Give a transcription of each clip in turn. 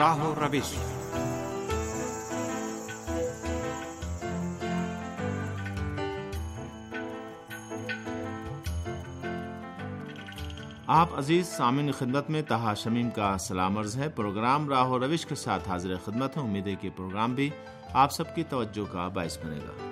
راہ و روش آپ عزیز سامعین خدمت میں تہا شمیم کا سلام عرض ہے۔ پروگرام راہ و روش کے ساتھ حاضر خدمت ہے۔ امید ہے کہ پروگرام بھی آپ سب کی توجہ کا باعث بنے گا۔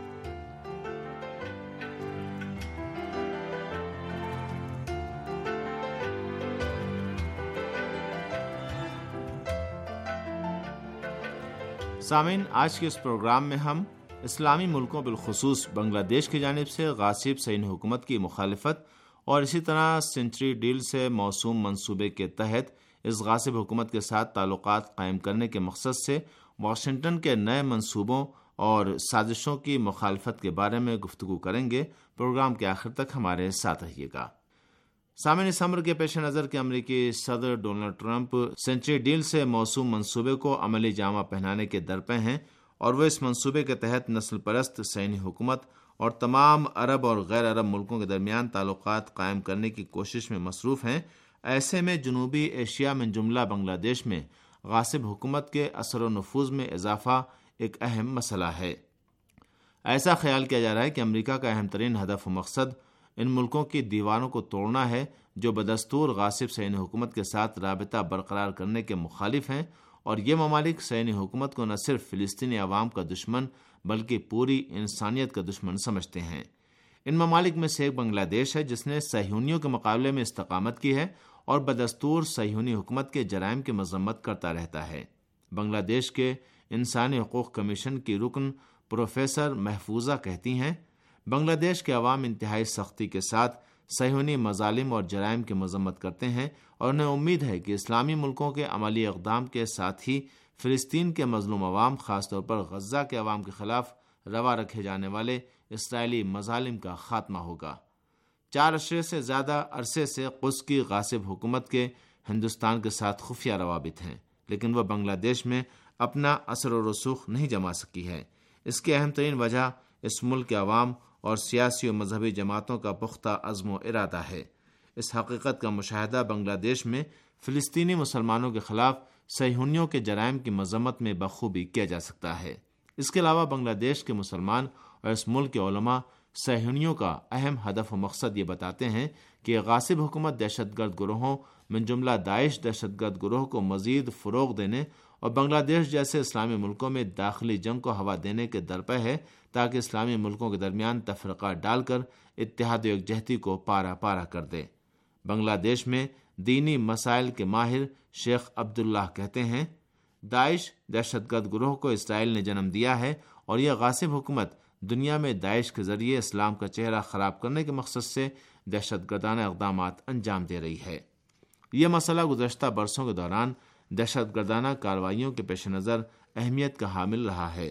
سامعین، آج کے اس پروگرام میں ہم اسلامی ملکوں بالخصوص بنگلہ دیش کی جانب سے غاصب سین حکومت کی مخالفت اور اسی طرح سینچری ڈیل سے موسوم منصوبے کے تحت اس غاصب حکومت کے ساتھ تعلقات قائم کرنے کے مقصد سے واشنگٹن کے نئے منصوبوں اور سازشوں کی مخالفت کے بارے میں گفتگو کریں گے۔ پروگرام کے آخر تک ہمارے ساتھ رہیے گا۔ سامعین سمر کے پیش نظر کے امریکی صدر ڈونلڈ ٹرمپ سینچری ڈیل سے موسوم منصوبے کو عملی جامہ پہنانے کے درپے ہیں اور وہ اس منصوبے کے تحت نسل پرست سینی حکومت اور تمام عرب اور غیر عرب ملکوں کے درمیان تعلقات قائم کرنے کی کوشش میں مصروف ہیں۔ ایسے میں جنوبی ایشیا میں جملہ بنگلہ دیش میں غاصب حکومت کے اثر و نفوذ میں اضافہ ایک اہم مسئلہ ہے۔ ایسا خیال کیا جا رہا ہے کہ امریکہ کا اہم ترین ہدف و مقصد ان ملکوں کی دیواروں کو توڑنا ہے جو بدستور غاصب سین حکومت کے ساتھ رابطہ برقرار کرنے کے مخالف ہیں اور یہ ممالک سینی حکومت کو نہ صرف فلسطینی عوام کا دشمن بلکہ پوری انسانیت کا دشمن سمجھتے ہیں۔ ان ممالک میں سے ایک بنگلہ دیش ہے جس نے سہیونیوں کے مقابلے میں استقامت کی ہے اور بدستور سہیونی حکومت کے جرائم کی مذمت کرتا رہتا ہے۔ بنگلہ دیش کے انسانی حقوق کمیشن کی رکن پروفیسر محفوظہ کہتی ہیں بنگلہ دیش کے عوام انتہائی سختی کے ساتھ سہونی مظالم اور جرائم کی مذمت کرتے ہیں اور انہیں امید ہے کہ اسلامی ملکوں کے عملی اقدام کے ساتھ ہی فلسطین کے مظلوم عوام، خاص طور پر غزہ کے عوام کے خلاف روا رکھے جانے والے اسرائیلی مظالم کا خاتمہ ہوگا۔ چار اشرے سے زیادہ عرصے سے قدس کی غاصب حکومت کے ہندوستان کے ساتھ خفیہ روابط ہیں لیکن وہ بنگلہ دیش میں اپنا اثر و رسوخ نہیں جما سکی ہے۔ اس کی اہم ترین وجہ اس ملک کے عوام اور سیاسی و مذہبی جماعتوں کا پختہ عزم و ارادہ ہے۔ اس حقیقت کا مشاہدہ بنگلہ دیش میں فلسطینی مسلمانوں کے خلاف سہونیوں کے جرائم کی مذمت میں بخوبی کیا جا سکتا ہے۔ اس کے علاوہ بنگلہ دیش کے مسلمان اور اس ملک کے علماء سہونیوں کا اہم ہدف و مقصد یہ بتاتے ہیں کہ غاصب حکومت دہشت گرد گروہوں من جملہ داعش دہشت گرد گروہ کو مزید فروغ دینے اور بنگلہ دیش جیسے اسلامی ملکوں میں داخلی جنگ کو ہوا دینے کے درپے ہے تاکہ اسلامی ملکوں کے درمیان تفرقہ ڈال کر اتحاد و یکجہتی کو پارا پارا کر دے۔ بنگلہ دیش میں دینی مسائل کے ماہر شیخ عبداللہ کہتے ہیں، داعش دہشت گرد گروہ کو اسرائیل نے جنم دیا ہے اور یہ غاصب حکومت دنیا میں داعش کے ذریعے اسلام کا چہرہ خراب کرنے کے مقصد سے دہشت گردانہ اقدامات انجام دے رہی ہے۔ یہ مسئلہ گزشتہ برسوں کے دوران دہشت گردانہ کاروائیوں کے پیش نظر اہمیت کا حامل رہا ہے۔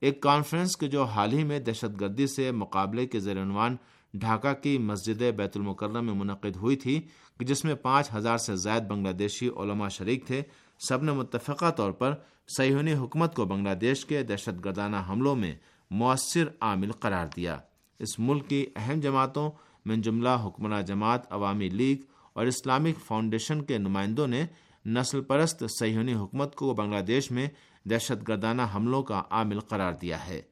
ایک کانفرنس کے جو حال ہی میں دہشت گردی سے مقابلے کے زیر عنوان ڈھاکہ کی مسجد بیت المکرم میں منعقد ہوئی تھی، جس میں پانچ ہزار سے زائد بنگلہ دیشی علماء شریک تھے۔ سب نے متفقہ طور پر سیہونی حکومت کو بنگلہ دیش کے دہشت گردانہ حملوں میں مؤثر عامل قرار دیا۔ اس ملک کی اہم جماعتوں میں جملہ حکمراں جماعت عوامی لیگ اور اسلامک فاؤنڈیشن کے نمائندوں نے نسل پرست سیہونی حکومت کو بنگلہ دیش میں دہشت گردانہ حملوں کا عامل قرار دیا ہے۔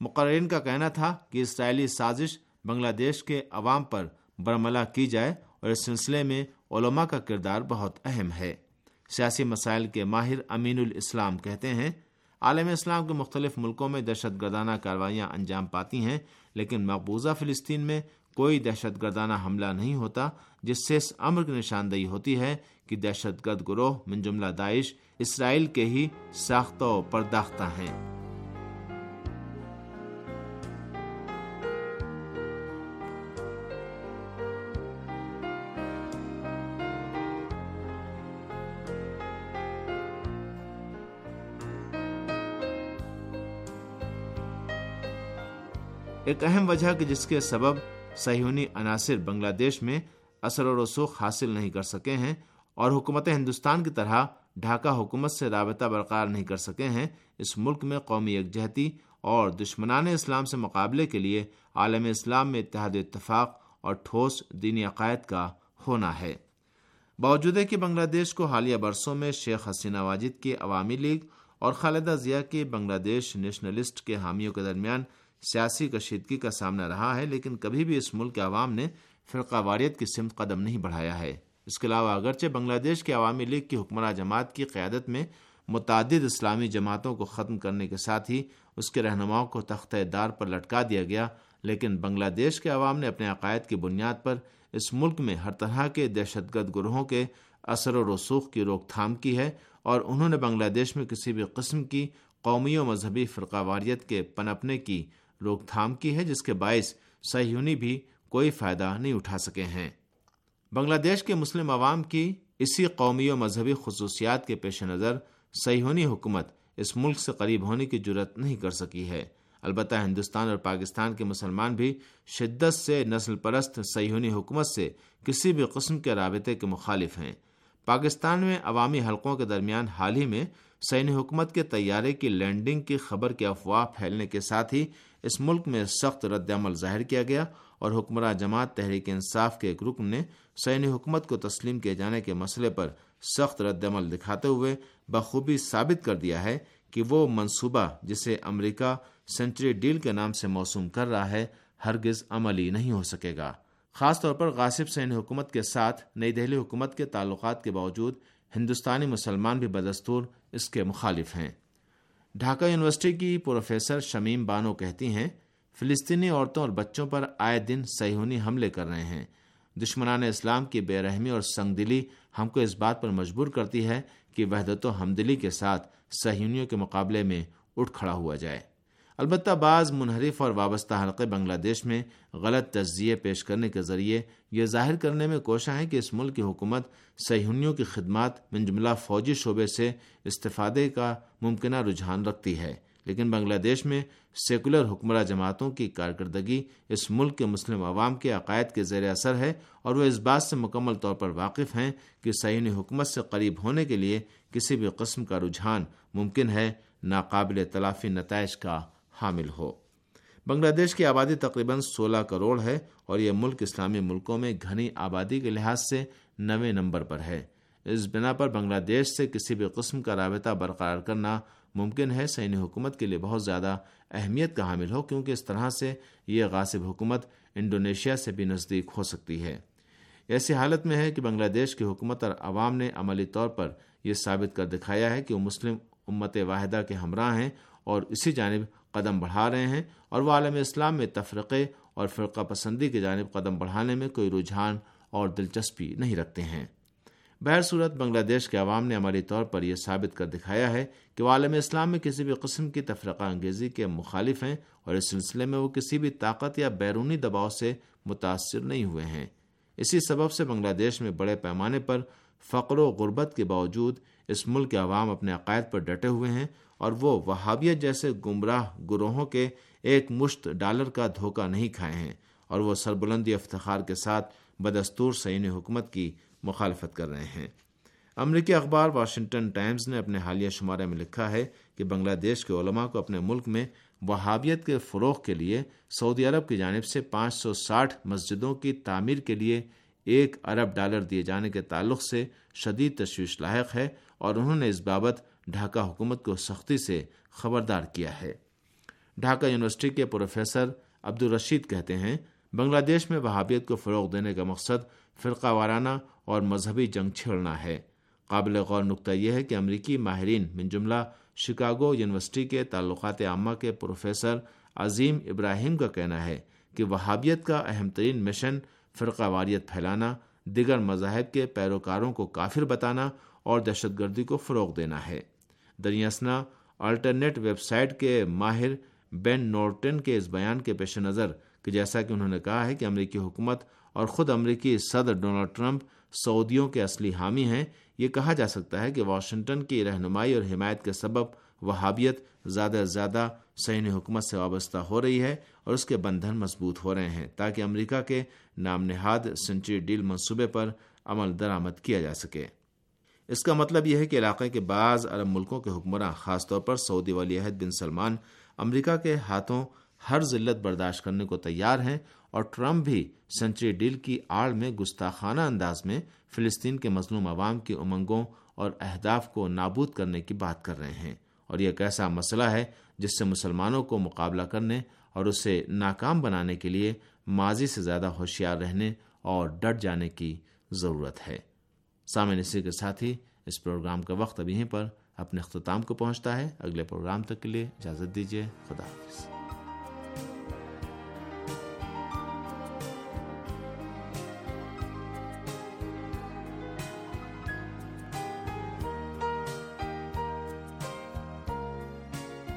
مقررین کا کہنا تھا کہ اسرائیلی سازش بنگلہ دیش کے عوام پر برملا کی جائے اور اس سلسلے میں علماء کا کردار بہت اہم ہے۔ سیاسی مسائل کے ماہر امین الاسلام کہتے ہیں، عالم اسلام کے مختلف ملکوں میں دہشت گردانہ کاروائیاں انجام پاتی ہیں، لیکن مقبوضہ فلسطین میں کوئی دہشت گردانہ حملہ نہیں ہوتا، جس سے اس امر کی نشاندہی ہوتی ہے کہ دہشت گرد گروہ من جملہ داعش اسرائیل کے ہی ساختہ و پرداختہ ہیں۔ ایک اہم وجہ کہ جس کے سبب سہیونی عناصر بنگلہ دیش میں اثر و رسوخ حاصل نہیں کر سکے ہیں اور حکومت ہندوستان کی طرح ڈھاکہ حکومت سے رابطہ برقرار نہیں کر سکے ہیں، اس ملک میں قومی یکجہتی اور دشمنان اسلام سے مقابلے کے لیے عالم اسلام میں اتحاد اتفاق اور ٹھوس دینی عقائد کا ہونا ہے۔ باوجود ہے کہ بنگلہ دیش کو حالیہ برسوں میں شیخ حسینہ واجد کی عوامی لیگ اور خالدہ ضیاء کے بنگلہ دیش نیشنلسٹ کے حامیوں کے درمیان سیاسی کشیدگی کا سامنا رہا ہے، لیکن کبھی بھی اس ملک کے عوام نے فرقہ واریت کی سمت قدم نہیں بڑھایا ہے۔ اس کے علاوہ، اگرچہ بنگلہ دیش کے عوامی لیگ کی حکمراں جماعت کی قیادت میں متعدد اسلامی جماعتوں کو ختم کرنے کے ساتھ ہی اس کے رہنماؤں کو تختہ دار پر لٹکا دیا گیا، لیکن بنگلہ دیش کے عوام نے اپنے عقائد کی بنیاد پر اس ملک میں ہر طرح کے دہشت گرد گروہوں کے اثر و رسوخ کی روک تھام کی ہے اور انہوں نے بنگلہ دیش میں کسی بھی قسم کی قومی و مذہبی فرقہ واریت کے پنپنے کی روک تھام کی ہے جس کے باعث سہیونی بھی کوئی فائدہ نہیں اٹھا سکے ہیں۔ بنگلہ دیش کے مسلم عوام کی اسی قومی و مذہبی خصوصیات کے پیش نظر سیہونی حکومت اس ملک سے قریب ہونے کی جرت نہیں کر سکی ہے۔ البتہ ہندوستان اور پاکستان کے مسلمان بھی شدت سے نسل پرست سیہونی حکومت سے کسی بھی قسم کے رابطے کے مخالف ہیں۔ پاکستان میں عوامی حلقوں کے درمیان حال ہی میں سینی حکومت کے طیارے کی لینڈنگ کی خبر کی افواہ پھیلنے کے ساتھ ہی اس ملک میں سخت رد عمل ظاہر کیا گیا اور حکمراں جماعت تحریک انصاف کے ایک رکن نے سینی حکومت کو تسلیم کیے جانے کے مسئلے پر سخت رد عمل دکھاتے ہوئے بخوبی ثابت کر دیا ہے کہ وہ منصوبہ جسے امریکہ سینچری ڈیل کے نام سے موسوم کر رہا ہے ہرگز عملی نہیں ہو سکے گا۔ خاص طور پر غاصب سین حکومت کے ساتھ نئی دہلی حکومت کے تعلقات کے باوجود ہندوستانی مسلمان بھی بدستور اس کے مخالف ہیں۔ ڈھاکہ یونیورسٹی کی پروفیسر شمیم بانو کہتی ہیں، فلسطینی عورتوں اور بچوں پر آئے دن سیہونی حملے کر رہے ہیں۔ دشمنان اسلام کی بے رحمی اور سنگ دلی ہم کو اس بات پر مجبور کرتی ہے کہ وحدت و ہمدلی کے ساتھ سہیونیوں کے مقابلے میں اٹھ کھڑا ہوا جائے۔ البتہ بعض منحرف اور وابستہ حلقے بنگلہ دیش میں غلط تجزیے پیش کرنے کے ذریعے یہ ظاہر کرنے میں کوشاں ہے کہ اس ملک کی حکومت سہیونیوں کی خدمات من جملہ فوجی شعبے سے استفادے کا ممکنہ رجحان رکھتی ہے۔ لیکن بنگلہ دیش میں سیکولر حکمراں جماعتوں کی کارکردگی اس ملک کے مسلم عوام کے عقائد کے زیر اثر ہے اور وہ اس بات سے مکمل طور پر واقف ہیں کہ سعینی حکومت سے قریب ہونے کے لیے کسی بھی قسم کا رجحان ممکن ہے، ناقابل تلافی نتائج کا حامل ہو۔ بنگلہ دیش کی آبادی تقریباً سولہ کروڑ ہے اور یہ ملک اسلامی ملکوں میں گھنی آبادی کے لحاظ سے نویں نمبر پر ہے۔ اس بنا پر بنگلہ دیش سے کسی بھی قسم کا رابطہ برقرار کرنا ممکن ہے۔ سینی حکومت کے لیے بہت زیادہ اہمیت کا حامل ہو، کیونکہ اس طرح سے یہ غاصب حکومت انڈونیشیا سے بھی نزدیک ہو سکتی ہے۔ ایسی حالت میں ہے کہ بنگلہ دیش کی حکومت اور عوام نے عملی طور پر یہ ثابت کر دکھایا ہے کہ وہ مسلم امت واحدہ کے ہمراہ ہیں اور اسی جانب قدم بڑھا رہے ہیں اور وہ عالم اسلام میں تفرقے اور فرقہ پسندی کی جانب قدم بڑھانے میں کوئی رجحان اور دلچسپی نہیں رکھتے ہیں۔ بہر صورت بنگلہ دیش کے عوام نے عملی طور پر یہ ثابت کر دکھایا ہے کہ وہ عالم اسلام میں کسی بھی قسم کی تفرقہ انگیزی کے مخالف ہیں اور اس سلسلے میں وہ کسی بھی طاقت یا بیرونی دباؤ سے متاثر نہیں ہوئے ہیں۔ اسی سبب سے بنگلہ دیش میں بڑے پیمانے پر فقر و غربت کے باوجود اس ملک کے عوام اپنے عقائد پر ڈٹے ہوئے ہیں اور وہ وہابیت جیسے گمراہ گروہوں کے ایک مشت ڈالر کا دھوکہ نہیں کھائے ہیں اور وہ سربلندی افتخار کے ساتھ بدستور سعین حکومت کی مخالفت کر رہے ہیں۔ امریکی اخبار واشنگٹن ٹائمز نے اپنے حالیہ شمارے میں لکھا ہے کہ بنگلہ دیش کے علماء کو اپنے ملک میں وہابیت کے فروغ کے لیے سعودی عرب کی جانب سے پانچ سو ساٹھ مسجدوں کی تعمیر کے لیے ایک ارب ڈالر دیے جانے کے تعلق سے شدید تشویش لاحق ہے اور انہوں نے اس بابت ڈھاکہ حکومت کو سختی سے خبردار کیا ہے۔ ڈھاکہ یونیورسٹی کے پروفیسر عبدالرشید کہتے ہیں، بنگلہ دیش میں وہابیت کو فروغ دینے کا مقصد فرقہ وارانہ اور مذہبی جنگ چھیڑنا ہے۔ قابل غور نقطہ یہ ہے کہ امریکی ماہرین من جملہ شکاگو یونیورسٹی کے تعلقات عامہ کے پروفیسر عظیم ابراہیم کا کہنا ہے کہ وہابیت کا اہم ترین مشن فرقہ واریت پھیلانا، دیگر مذاہب کے پیروکاروں کو کافر بتانا اور دہشت گردی کو فروغ دینا ہے۔ دریاسنا آلٹرنیٹ ویب سائٹ کے ماہر بین نورٹن کے اس بیان کے پیش نظر کہ جیسا کہ انہوں نے کہا ہے کہ امریکی حکومت اور خود امریکی صدر ڈونلڈ ٹرمپ سعودیوں کے اصلی حامی ہیں یہ کہا جا سکتا ہے کہ واشنگٹن کی رہنمائی اور حمایت کے سبب وہابیت زیادہ سے زیادہ سعین حکومت سے وابستہ ہو رہی ہے اور اس کے بندھن مضبوط ہو رہے ہیں تاکہ امریکہ کے نام نہاد سنچری ڈیل منصوبے پر عمل درآمد کیا جا سکے۔ اس کا مطلب یہ ہے کہ علاقے کے بعض عرب ملکوں کے حکمراں، خاص طور پر سعودی ولی عہد بن سلمان، امریکہ کے ہاتھوں ہر ذلت برداشت کرنے کو تیار ہیں اور ٹرمپ بھی سنچری ڈیل کی آڑ میں گستاخانہ انداز میں فلسطین کے مظلوم عوام کی امنگوں اور اہداف کو نابود کرنے کی بات کر رہے ہیں۔ اور یہ ایک ایسا مسئلہ ہے جس سے مسلمانوں کو مقابلہ کرنے اور اسے ناکام بنانے کے لیے ماضی سے زیادہ ہوشیار رہنے اور ڈٹ جانے کی ضرورت ہے۔ سامع اسی کے ساتھ ہی اس پروگرام کا وقت ابھی پر اپنے اختتام کو پہنچتا ہے۔ اگلے پروگرام تک کے لیے اجازت دیجیے خدا حافظ۔